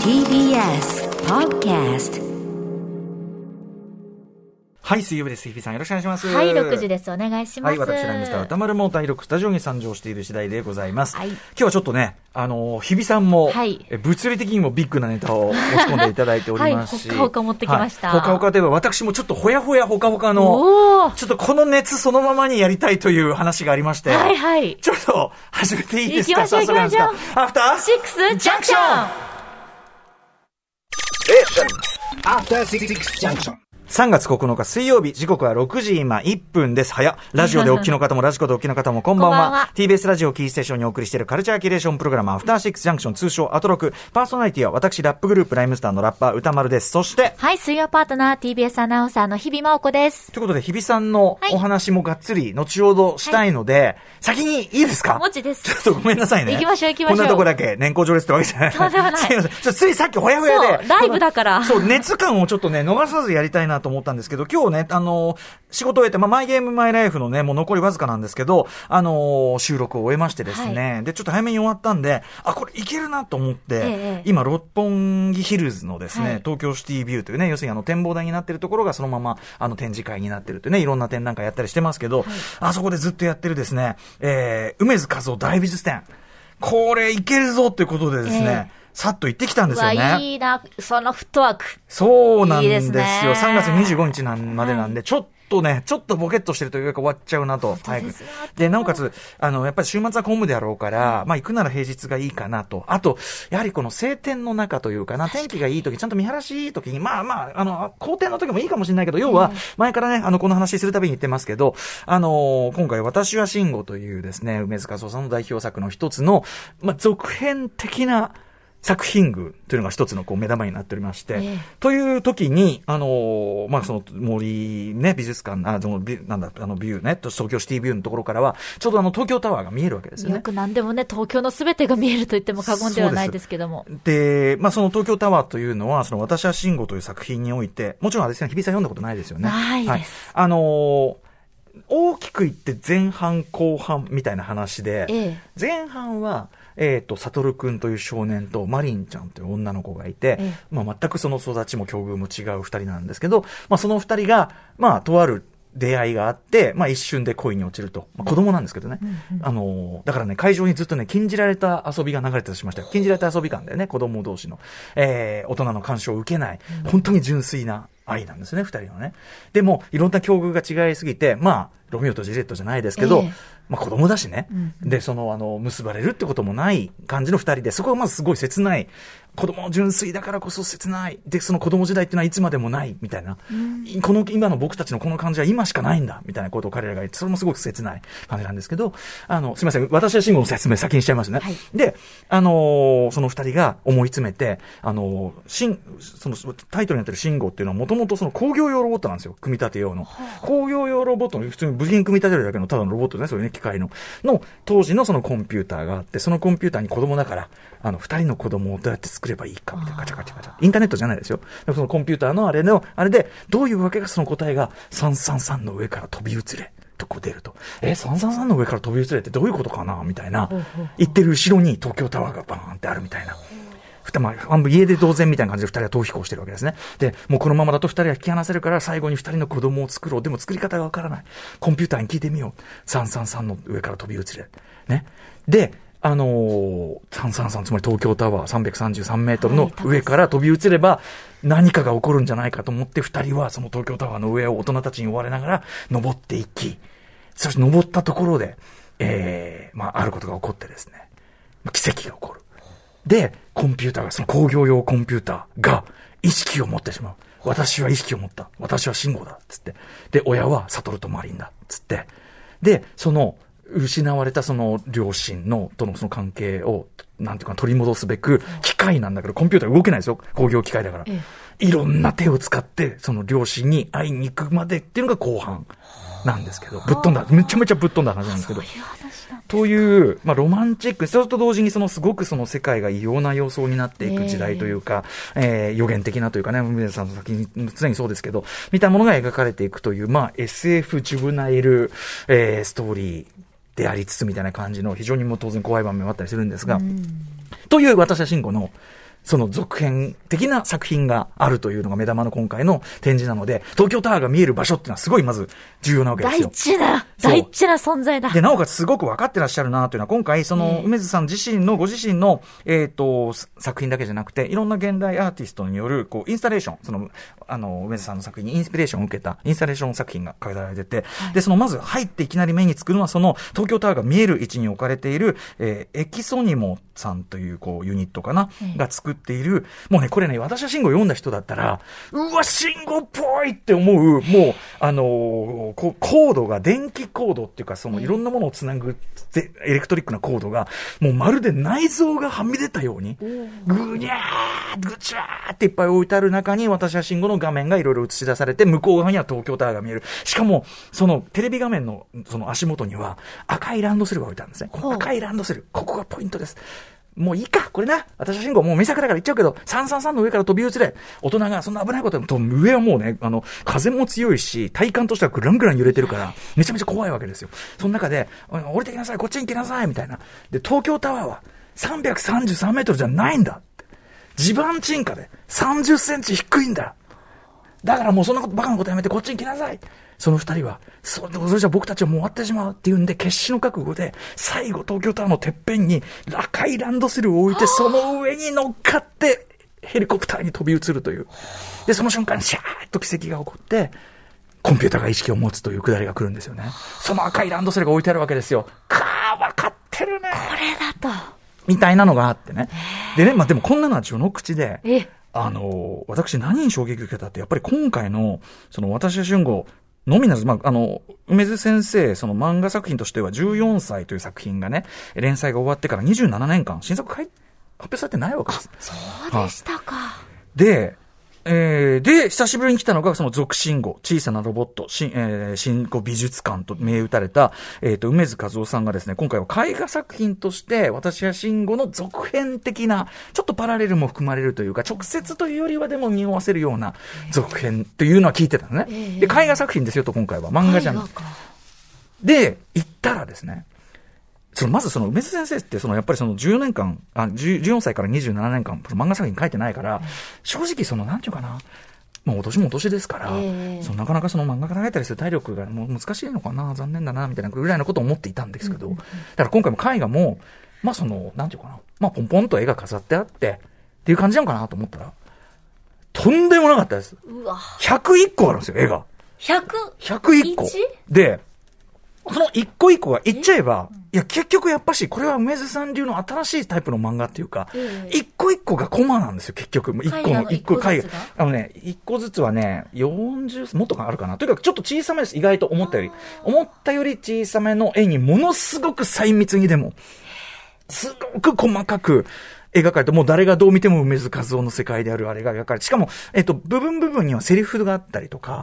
TBS Podcast はい、水曜日です。日比さん、よろしくお願いします。はい、6時です。お願いします。はい、私、ライムスター歌丸も第6スタジオに参上している次第でございます。はい今日はちょっとね、あのー、日比さんも、はいえ物理的にもビッグなネタを持ち込んでいただいておりますし。はいほかほか持ってきましたはいほかほかといえば、私もちょっとほやほやほかほかおの、ーちょっとこの熱そのままにやりたいという話がありまして。はいはい。ちょっと、始めていいですか？行きましょう行きましょうアフターシックスジャンクション After Six Junction. 3月9日水曜日、時刻は6時今1分です。早っ。ラジオでお聞きの方も、ラジコでお聞きの方も、こんばんは。こんばんは TBS ラジオキーステーションにお送りしているカルチャーキュレーションプログラム、アフターシックスジャンクション、通称アトロク。パーソナリティは私、ラップグループ、ライムスターのラッパー、歌丸です。そして、はい、水曜パートナー TBS アナウンサーの日々真央子です。ということで、日比さんのはいお話もがっつり、後ほどしたいので、先にいいですか？もちですちょっとごめんなさいね。行きましょう行きましょうこんなとこだけ年功序列ってわけじゃない。とんでもないすいません。ついさっきほやほやで。そうライブだからそう、熱感をちょっとね、逃さずやりたいなと思ったんですけど、今日ね、あの、仕事を終えて、まあ、マイゲームマイライフのね、もう残りわずかなんですけど、あの、収録を終えましてですね、で、ちょっと早めに終わったんで、あ、これいけるなと思って、ええ今、六本木ヒルズのですね、はい。東京シティビューというね、要するにあの展望台になってるところがそのままあの展示会になってるってね、いろんな展覧会やったりしてますけど、あそこでずっとやってるですね、えー、梅津和夫大美術展。これいけるぞということでですね、えさっと行ってきたんですよね。いいな、そのフットワーク。そうなんですよ。いいですね3月25日なんまでなんで、ちょっとね、ちょっとボケっとしてるというか終わっちゃうなと。早くでなおかつ、あの、やっぱり週末は混むであろうから、まあ行くなら平日がいいかなと。あと、やはりこの晴天の中というかな、天気がいい時、ちゃんと見晴らしいい時に、まあまあ、あの、好天の時もいいかもしれないけど、要は、前からね、あの、この話するたびに言ってますけど、あの、今回、私は慎吾というですね、梅塚総さんの代表作の一つの、まあ、続編的な、作品群というのが一つのこう目玉になっておりまして、ええという時に、あのーまあ、その森ね、美術館、あ、そのビなんだ、あのビューね、東京シティビューのところからは、ちょうどあの東京タワーが見えるわけですよね。よく何でもね、東京のすべてが見えると言っても過言ではないですけども。で、まあ、その東京タワーというのは、その私は慎吾という作品において、もちろんあれですね、日比さん読んだことないですよね。ないですはい。あのー大きく言って前半後半みたいな話で、ええ前半は、えっ、と、サトル君という少年とマリンちゃんという女の子がいて、ええまあ全くその育ちも境遇も違う二人なんですけど、まあその二人が、まあとある出会いがあって、まあ一瞬で恋に落ちると。まあ子供なんですけどね。あのーだからね、会場にずっとね、禁じられた遊びが流れてたりしましたよ。禁じられた遊び感だよね、子供同士の。えー大人の干渉を受けない。本当に純粋な愛なんですね、二人のね。でも、いろんな境遇が違いすぎて、まあ、ロミオとジュリエットじゃないですけど、ええまあ子供だしね。うんで、その、あの、結ばれるってこともない感じの二人で、そこがまずすごい切ない。子供純粋だからこそ切ない。で、その子供時代っていうのはいつまでもない、みたいな。この、今の僕たちのこの感じは今しかないんだ、みたいなことを彼らが言って、それもすごく切ない感じなんですけど、あの、すみません。私は慎吾の説明先にしちゃいますね。はいで、あのーその二人が思い詰めて、あのー、しん、その、タイトルになってる信号っていうのはもともとその工業用ロボットなんですよ。組み立て用の。工業用ロボットの、普通に部品組み立てるだけのただのロボットね、そういうね、機械の、の、当時のそのコンピューターがあって、そのコンピューターに子供だから、あの、二人の子供をどうやって作ればいいか、みたいな、ガチャガチャガチャ。インターネットじゃないですよ。そのコンピューターのあれの、あれで、どういうわけかその答えが、333の上から飛び移れ。とこう出ると。え、333の上から飛び移れってどういうことかなみたいな。言ってる後ろに東京タワーがバーンってあるみたいな。まあ、家で同然みたいな感じで二人は逃避行してるわけですね。で、もうこのままだと二人は引き離せるから最後に二人の子供を作ろう。でも作り方がわからない。コンピューターに聞いてみよう。333の上から飛び移れ。ね。で、あのー、333つまり東京タワー333メートルの上から飛び移れば何かが起こるんじゃないかと思って二人はその東京タワーの上を大人たちに追われながら登っていき、そして登ったところで、えー、まあ、あることが起こってですね、まあ奇跡が起こる。で、コンピューターが、その工業用コンピューターが意識を持ってしまう。私は意識を持った。私は信号だ。つって。で、親はサトルとマリンだ。つって。で、その、失われたその両親の、とのその関係を、なんていうか取り戻すべく、機械なんだけど、コンピューター動けないですよ。工業機械だから。えいろんな手を使って、その両親に会いに行くまでっていうのが後半なんですけど、ぶっ飛んだ、めちゃめちゃぶっ飛んだ話なんですけど。という、まあ、ロマンチック、それと同時にそのすごくその世界が異様な様相になっていく時代というか、えー予言的なというかね、梅田さんの先に常にそうですけど、みたものが描かれていくという、まあ、SF ジュブナイル、えーストーリーでありつつみたいな感じの非常にもう当然怖い場面もあったりするんですが、という私は慎吾のその続編的な作品があるというのが目玉の今回の展示なので、東京タワーが見える場所っていうのはすごいまず重要なわけです大よ。事な、大事な存在だ。で、なおかつすごく分かってらっしゃるなというのは、今回、その、梅津さん自身の、ご自身の、えっ、と、す作品だけじゃなくて、いろんな現代アーティストによる、こう、インスタレーション、その、あの、梅津さんの作品にインスピレーションを受けた、インスタレーション作品が飾られてて、で、その、まず入っていきなり目につくのは、その、東京タワーが見える位置に置かれている、えーエキソニモさんという、こう、ユニットかな、ええが作っている、もうね、これね、私は慎吾読んだ人だったら、うわ、慎吾っぽいって思う、もう、あのーこう、コードが、電気コードっていうか、その、いろんなものをつなぐ、でエレクトリックなコードが、もうまるで内臓がはみ出たように、ぐにゃー、ぐちゃーっていっぱい置いてある中に、私は慎吾の画面がいろいろ映し出されて、向こう側には東京タワーが見える。しかも、その、テレビ画面の、その足元には、赤いランドセルが置いてあるんですね。この赤いランドセル。ここがポイントです。もういいか、これな。私は慎吾、もう見作だから言っちゃうけど、333の上から飛び移れ。大人がそんな危ないことでも、上はもうね、あの、風も強いし、体感としてはグラングラン揺れてるから、めちゃめちゃ怖いわけですよ。その中で、降りてきなさい、こっちに来なさい、みたいな。で、東京タワーは333メートルじゃないんだ。地盤沈下で30センチ低いんだ。だからもうそんなこと、バカなことやめてこっちに来なさい。その二人は、そそれじゃ僕たちはもう終わってしまうっていうんで、決死の覚悟で、最後東京タワーのてっぺんに赤いランドセルを置いて、その上に乗っかって、ヘリコプターに飛び移るという。で、その瞬間にシャーッと奇跡が起こって、コンピューターが意識を持つというくだりが来るんですよね。その赤いランドセルが置いてあるわけですよ。かー、わかってるね。これだと。みたいなのがあってね。でね、まあでもこんなのは序の口で、え、あの、私何に衝撃を受けたって、やっぱり今回の、その私は春吾、のみならず、まあ、あの、梅津先生、その漫画作品としては14歳という作品がね、連載が終わってから27年間、新作かい発表されてないわけです。そうでしたか。で、えー、で、久しぶりに来たのが、その続進語、小さなロボット、新、えー、新語美術館と銘打たれた、えっ、と、梅津和夫さんがですね、今回は絵画作品として、私は新語の続編的な、ちょっとパラレルも含まれるというか、直接というよりはでも匂わせるような続編というのは聞いてたのね。ええで、絵画作品ですよと、今回は。漫画じゃん。絵画かで、行ったらですね、そのまずその梅津先生って、そのやっぱりその14年間、あ、10 14歳から27年間、漫画作品書いてないから、正直その、なんていうかな、まあ、お年もお年ですから、ええそのなかなかその漫画家書いたりする体力がもう難しいのかな、残念だな、みたいなぐらいのことを思っていたんですけど、だから今回も絵画も、まあその、なんていうかな、まあポンポンと絵が飾ってあって、っていう感じなのかなと思ったら、とんでもなかったです。うわ。101個あるんですよ、絵が。100? 101個一？で、その一個一個が言っちゃえば、いや、結局やっぱし、これは梅津さん流の新しいタイプの漫画っていうかえ、え一個一個がコマなんですよ、結局。一個の、一個絵画。あのね、一個ずつはね、40、もっとかあるかな。とにかくちょっと小さめです、意外と思ったより。思ったより小さめの絵にものすごく細密にでも、すごく細かく、描かれて、もう誰がどう見ても梅津和夫の世界であるあれが描かれて、しかも、えっと、部分部分にはセリフがあったりとか。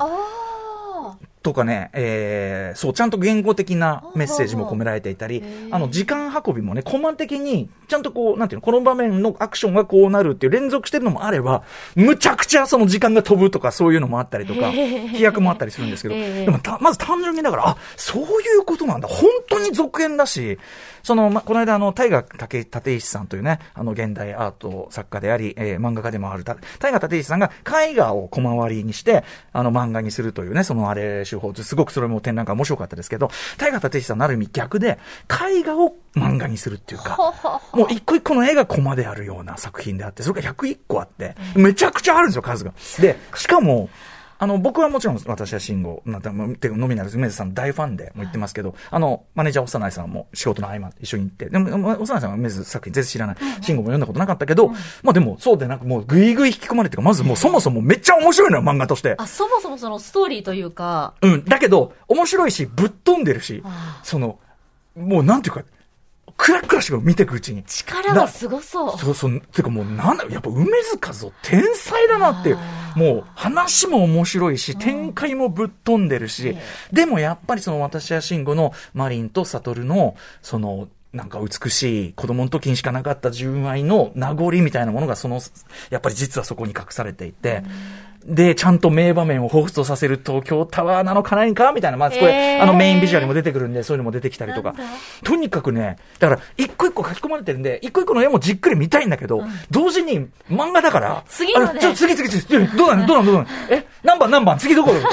とかね、えー、そう、ちゃんと言語的なメッセージも込められていたりあの、時間運びもね、コマ的に、ちゃんとこう、なんていうの、この場面のアクションがこうなるっていう連続してるのもあれば、むちゃくちゃその時間が飛ぶとか、そういうのもあったりとか、飛躍もあったりするんですけど、でもた、まず単純にだから、あ、そういうことなんだ。本当に続編だし、その、ま、この間、あの、大河竹立石さんというね、あの、現代アート作家であり、えー漫画家でもあるた、大河立石さんが絵画を小回りにして、あの、漫画にするというね、そのあれ手法、すごくそれも展覧会面白かったですけど、大河立石さんなる意味逆で、絵画を漫画にするっていうか、もう一個一個の絵がコマであるような作品であって、それが101個あって、めちゃくちゃあるんですよ、数が。で、しかも、あの、僕はもちろん私は慎吾、また、てか、のみならず梅津さんの大ファンでも言ってますけど、あの、マネージャー幼いさんも仕事の合間一緒に行って、でも、幼いさんは梅津作品全然知らない。慎吾も読んだことなかったけど、まあでも、そうでなく、もうぐいぐい引き込まれてか、まずもうそもそもめっちゃ面白いのよ、漫画として。あ、そもそもそのストーリーというか、うん。だけど、面白いし、ぶっ飛んでるしあ、その、もうなんていうか、クラクラしてくる見ていくうちに。力がすごそう。そうそう、てかもうなんだ、やっぱ梅津和夫天才だなっていう。あ。もう話も面白いし、展開もぶっ飛んでるし、でもやっぱりその私や慎吾のマリンと悟の、その、なんか美しい子供の時にしかなかった純愛の名残みたいなものがその、やっぱり実はそこに隠されていて、で、ちゃんと名場面を彷彿とさせる東京タワーなのかないかみたいな、まずこれ、へー。あのメインビジュアルにも出てくるんで、そういうのも出てきたりとか。とにかくね、だから、一個一個書き込まれてるんで、一個一個の絵もじっくり見たいんだけど、同時に漫画だから、次のね。あちょ、次次次、どうなの？どうなの？どうなの？え、何番？何番？次どこ？みたい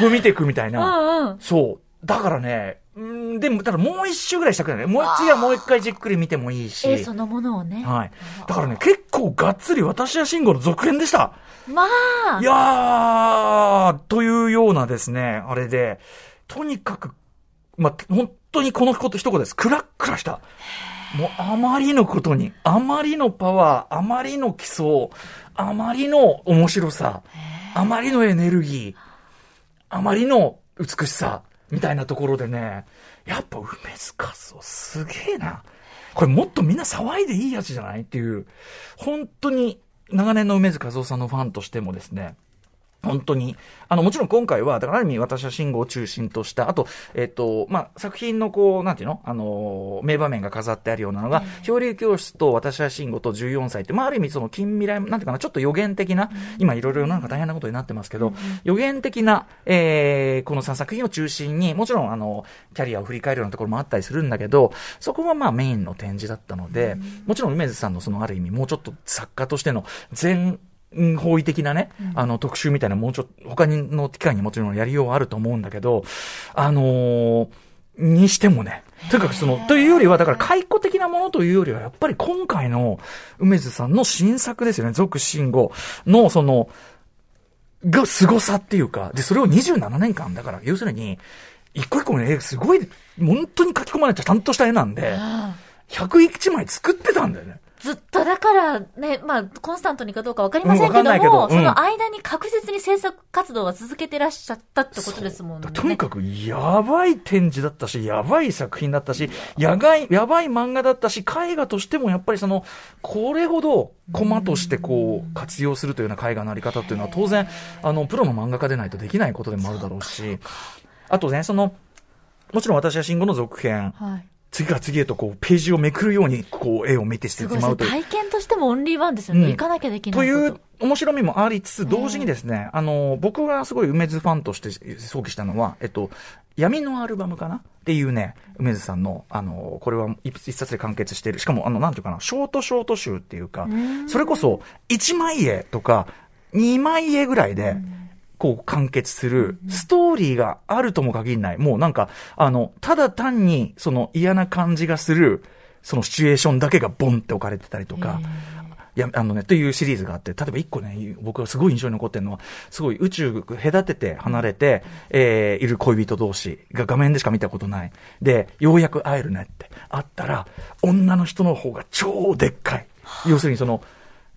な。見ていくみたいな。うんうん。そう。だからね、うん、でも、ただもう一周ぐらいしたくないね。もう、次はもう一回じっくり見てもいいし。絵そのものをね。はい。だからね、結構がっつり私や慎吾の続編でした。まあい、やー、というようなですね、あれで、とにかく、まあ、本当にこのこと一言です。クラックラした。もうあまりのことに、あまりのパワー、あまりの基礎、あまりの面白さ、あまりのエネルギー、あまりの美しさ、みたいなところでね、やっぱ梅津和夫すげえな。これもっとみんな騒いでいいやつじゃない？っていう、本当に長年の梅津和夫さんのファンとしてもですね、本当に。あの、もちろん今回は、だからある意味私は慎吾を中心とした、あと、えっ、と、まあ、作品のこう、なんていうの？あの、名場面が飾ってあるようなのが、漂流教室と私は慎吾と14歳って、まあ、ある意味その近未来、なんていうかな、ちょっと予言的な、今いろいろなんか大変なことになってますけど、予言的な、えー、この3作品を中心に、もちろんあの、キャリアを振り返るようなところもあったりするんだけど、そこはまあメインの展示だったので、もちろん梅津さんのそのある意味、もうちょっと作家としての全、うん。方位的なね、あの、特集みたいな、もうちょっと、他にの機会にもちろんやりようはあると思うんだけど、あのーにしてもね、とにかくその、というよりは、だから、解雇的なものというよりは、やっぱり今回の梅津さんの新作ですよね、続進後の、その、が凄さっていうか、で、それを27年間、だから、要するに、一個一個の絵、すごい、本当に書き込まれたちゃんとした絵なんで、101枚作ってたんだよね。ずっとだからね、まあ、コンスタントにかどうかわかりませんけども、うんその間に確実に制作活動は続けてらっしゃったってことですもんね。とにかくやばい展示だったし、やばい作品だったし、やばい、やばい漫画だったし、絵画としてもやっぱりその、これほどコマとしてこう、活用するというような絵画のあり方っていうのは当然、あの、プロの漫画家でないとできないことでもあるだろうし、あとね、その、もちろん私は慎吾の続編、はい。次から次へとこう、ページをめくるように、こう、絵を見てして。しまうという。体験としてもオンリーワンですよね。うん行かなきゃできないとこと。いう面白みもありつつ、同時にですね、あの、僕がすごい梅津ファンとして想起したのは、えっと、闇のアルバムかなっていうね、梅津さんの、あの、これは一一冊で完結している。しかも、あの、なんていうかな、ショートショート集っていうか、それこそ、1枚絵とか、2枚絵ぐらいで、こう完結する、ストーリーがあるとも限らない。もうなんか、あの、ただ単に、その嫌な感じがする、そのシチュエーションだけがボンって置かれてたりとか、いや、あのね、というシリーズがあって、例えば一個ね、僕がすごい印象に残ってるのは、すごい宇宙隔てて離れて、えー、いる恋人同士が画面でしか見たことない。で、ようやく会えるねって、会ったら、女の人の方が超でっかい。要するにその、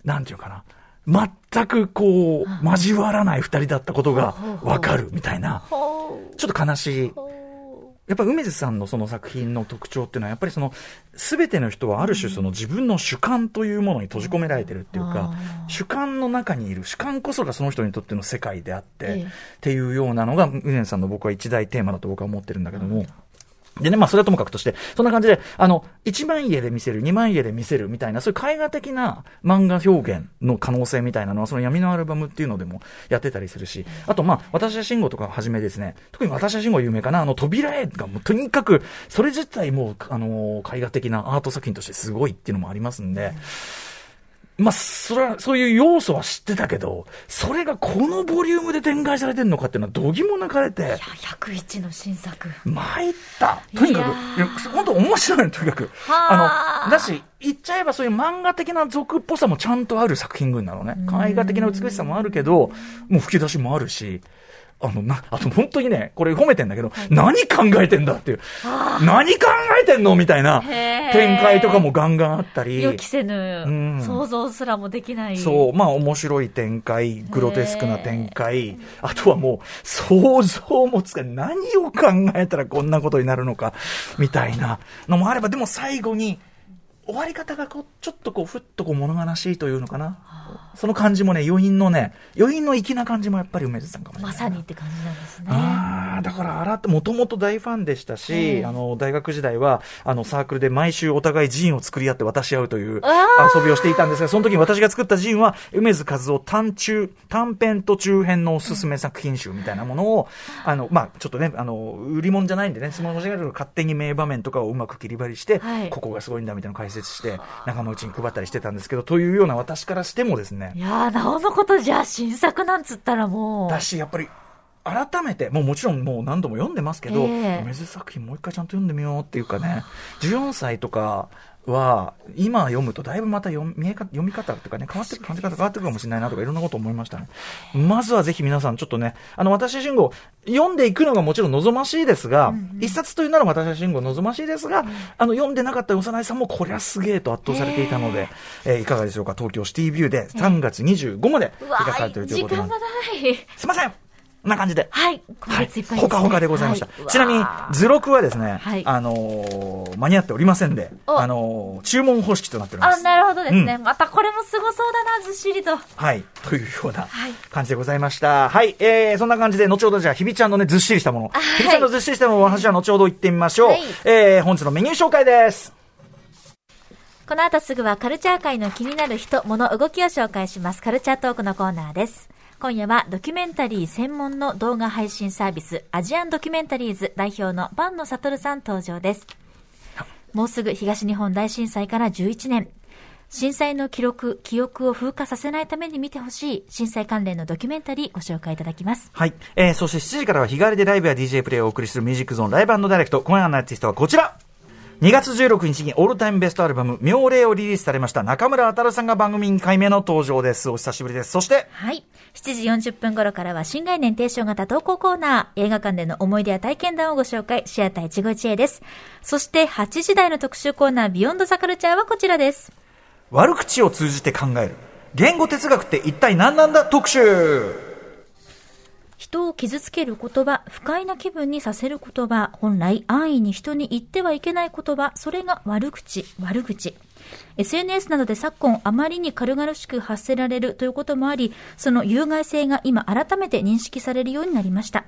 なんていうかな。全くこう、交わらない二人だったことがわかるみたいな、ちょっと悲しい。ほやっぱ梅津さんのその作品の特徴っていうのは、やっぱりその、すべての人はある種その自分の主観というものに閉じ込められてるっていうか、主観の中にいる、主観こそがその人にとっての世界であって、ええ。っていうようなのが、梅津さんの僕は一大テーマだと僕は思ってるんだけども、でね、まあ、それはともかくとして、そんな感じで、あの、1万家で見せる、2万家で見せるみたいな、そういう絵画的な漫画表現の可能性みたいなのは、その闇のアルバムっていうのでもやってたりするし、あと、まあ、私は慎吾とかはじめですね、特に私は慎吾有名かな、あの、扉絵がもうとにかく、それ自体も、あの、絵画的なアート作品としてすごいっていうのもありますんで、まあ、それは、そういう要素は知ってたけど、それがこのボリュームで展開されてるのかっていうのは、どぎも抜かれて、いや、101の新作。参った。とにかく、いや、本当面白いの、とにかく。はああの、だし、言っちゃえばそういう漫画的な俗っぽさもちゃんとある作品群なのね。絵画的な美しさもあるけど、もう吹き出しもあるし、あの、な、あと本当にね、これ褒めてんだけど、何考えてんだっていう。何考えてんのみたいな展開とかもガンガンあったり。予期せぬ、ん。想像すらもできない。そう、まあ面白い展開、グロテスクな展開、あとはもう想像もつか何を考えたらこんなことになるのか、みたいなのもあれば、でも最後に、終わり方がこう、ちょっとこう、ふっとこう物悲しいというのかな。その感じもね、余韻のね、余韻の粋な感じもやっぱり梅津さんかもしれない。まさにって感じなんですね。あやーだから、あらもともと大ファンでしたし、ええあの、大学時代は、あの、サークルで毎週お互いジンを作り合って渡し合うというあ遊びをしていたんですが、その時に私が作ったジンは、梅津和夫短中、短編と中編のおすすめ作品集みたいなものを、あの、まあ、ちょっとね、あの、売り物じゃないんでね、その間違いる勝手に名場面とかをうまく切り張りして、はいここがすごいんだみたいな解説して、仲間内に配ったりしてたんですけど、というような私からしてもですねい、やー、なおのことじゃあ新作なんつったらもう。だし、やっぱり、改めて、もうもちろんもう何度も読んでますけど、ええ梅津作品もう一回ちゃんと読んでみようっていうかね、14歳とかは、今読むとだいぶまた読み見えか読み方とかね、変わってく感じ方変わってくるかもしれないなとかいろんなこと思いましたね。まずはぜひ皆さんちょっとね、あの、私信号、読んでいくのがもちろん望ましいですが、一冊というなら私信号望ましいですが、あの、読んでなかった幼いさんもこりゃすげえと圧倒されていたので、えー。いかがでしょうか、東京シティビューで3月25まで開かれているー、ということなんで時間がない。すいませんな感じで。はい。今はい月いっぱいです、ね。ほかほかでございました。はいちなみに図録はですね、はいあのー間に合っておりませんで、おあのー注文方式となっておりまあ、す。なるほどですね。うまたこれもすごそうだな、ずっしりと。はい。というようなはい感じでございました。はい。えー、そんな感じで、後ほどじゃあ、ひびちゃんのね、ずっしりしたもの。はいひびちゃんのずっしりしたものを話は後ほど言ってみましょう。はいえー、本日のメニュー紹介です。この後すぐはカルチャー界の気になる人、物、動きを紹介します。カルチャートークのコーナーです。今夜はドキュメンタリー専門の動画配信サービス、アジアンドキュメンタリーズ代表のバンノサトルさん登場です。もうすぐ東日本大震災から11年。震災の記録、記憶を風化させないために見てほしい震災関連のドキュメンタリーご紹介いただきます。はい。えー、そして7時からは日替わりでライブや DJ プレイをお送りするミュージックゾーンライブダイレクト。今夜のアーティストはこちら2月16日にオールタイムベストアルバム、妙齢をリリースされました中村あさんが番組2回目の登場です。お久しぶりです。そして、はい。7時40分頃からは新概念提唱型投稿コーナー、映画館での思い出や体験談をご紹介、シアター一期一会です。そして8時台の特集コーナー、ビヨンドザカルチャーはこちらです。悪口を通じて考える。言語哲学って一体何なんだ？特集人を傷つける言葉、不快な気分にさせる言葉、本来安易に人に言ってはいけない言葉、それが悪口、悪口。SNS などで昨今あまりに軽々しく発せられるということもあり、その有害性が今改めて認識されるようになりました。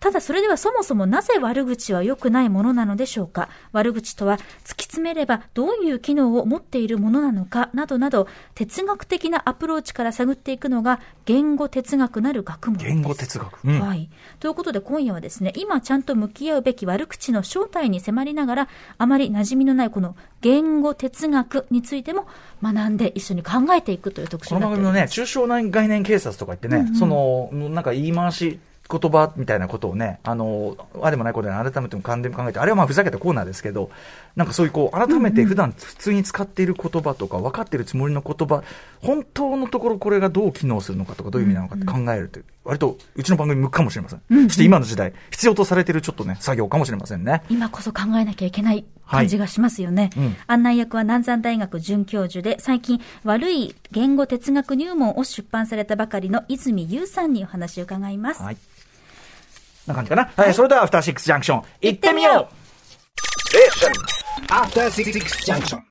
ただそれではそもそもなぜ悪口は良くないものなのでしょうか？悪口とは突き詰めればどういう機能を持っているものなのか？などなど哲学的なアプローチから探っていくのが言語哲学なる学問です。言語哲学。うん。はい。ということで今夜はですね、今ちゃんと向き合うべき悪口の正体に迫りながら、あまり馴染みのないこの言語哲学についても学んで一緒に考えていくという特集こになっております。の番組のね、抽象概念警察とか言ってね、その、なんか言い回し、言葉みたいなことをね、あの、あれもないことで改めても勘でも考えて、あれはまあふざけたコーナーですけど、なんかそういうこう、改めて普段普通に使っている言葉とか、分かっているつもりの言葉、本当のところこれがどう機能するのかとか、どういう意味なのかって考えるという、割とうちの番組向くかもしれません。そして今の時代、必要とされているちょっとね、作業かもしれませんね。今こそ考えなきゃいけない感じがしますよね。うん案内役は南山大学准教授で、最近悪い言語哲学入門を出版されたばかりの泉優さんにお話を伺います。はい。な感じかな。はい、それでは、アフターシックスジャンクション、行ってみよう After Six Junction.